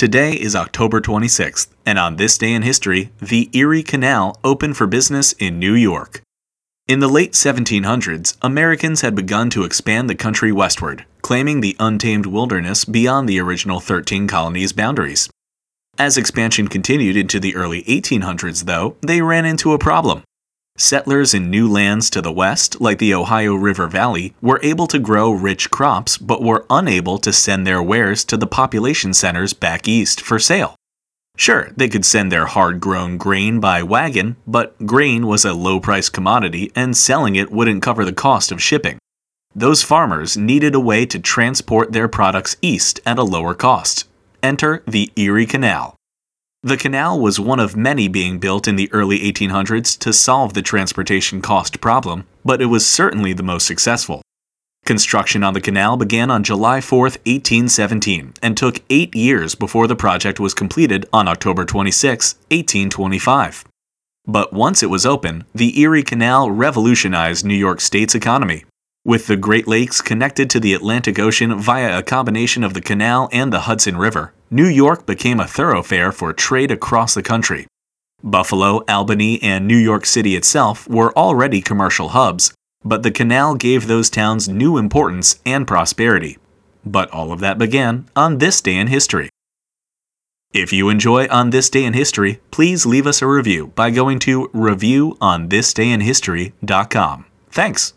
Today is October 26th, and on this day in history, the Erie Canal opened for business in New York. In the late 1700s, Americans had begun to expand the country westward, claiming the untamed wilderness beyond the original 13 colonies' boundaries. As expansion continued into the early 1800s, though, they ran into a problem. Settlers in new lands to the west, like the Ohio River Valley, were able to grow rich crops but were unable to send their wares to the population centers back east for sale. Sure, they could send their hard grown grain by wagon, but grain was a low priced commodity and selling it wouldn't cover the cost of shipping. Those farmers needed a way to transport their products east at a lower cost. Enter the Erie Canal. The canal was one of many being built in the early 1800s to solve the transportation cost problem, but it was certainly the most successful. Construction on the canal began on July 4, 1817, and took eight years before the project was completed on October 26, 1825. But once it was open, the Erie Canal revolutionized New York State's economy. With the Great Lakes connected to the Atlantic Ocean via a combination of the canal and the Hudson River, New York became a thoroughfare for trade across the country. Buffalo, Albany, and New York City itself were already commercial hubs, but the canal gave those towns new importance and prosperity. But all of that began on this day in history. If you enjoy On This Day in History, please leave us a review by going to reviewonThisDayInHistory.com. Thanks.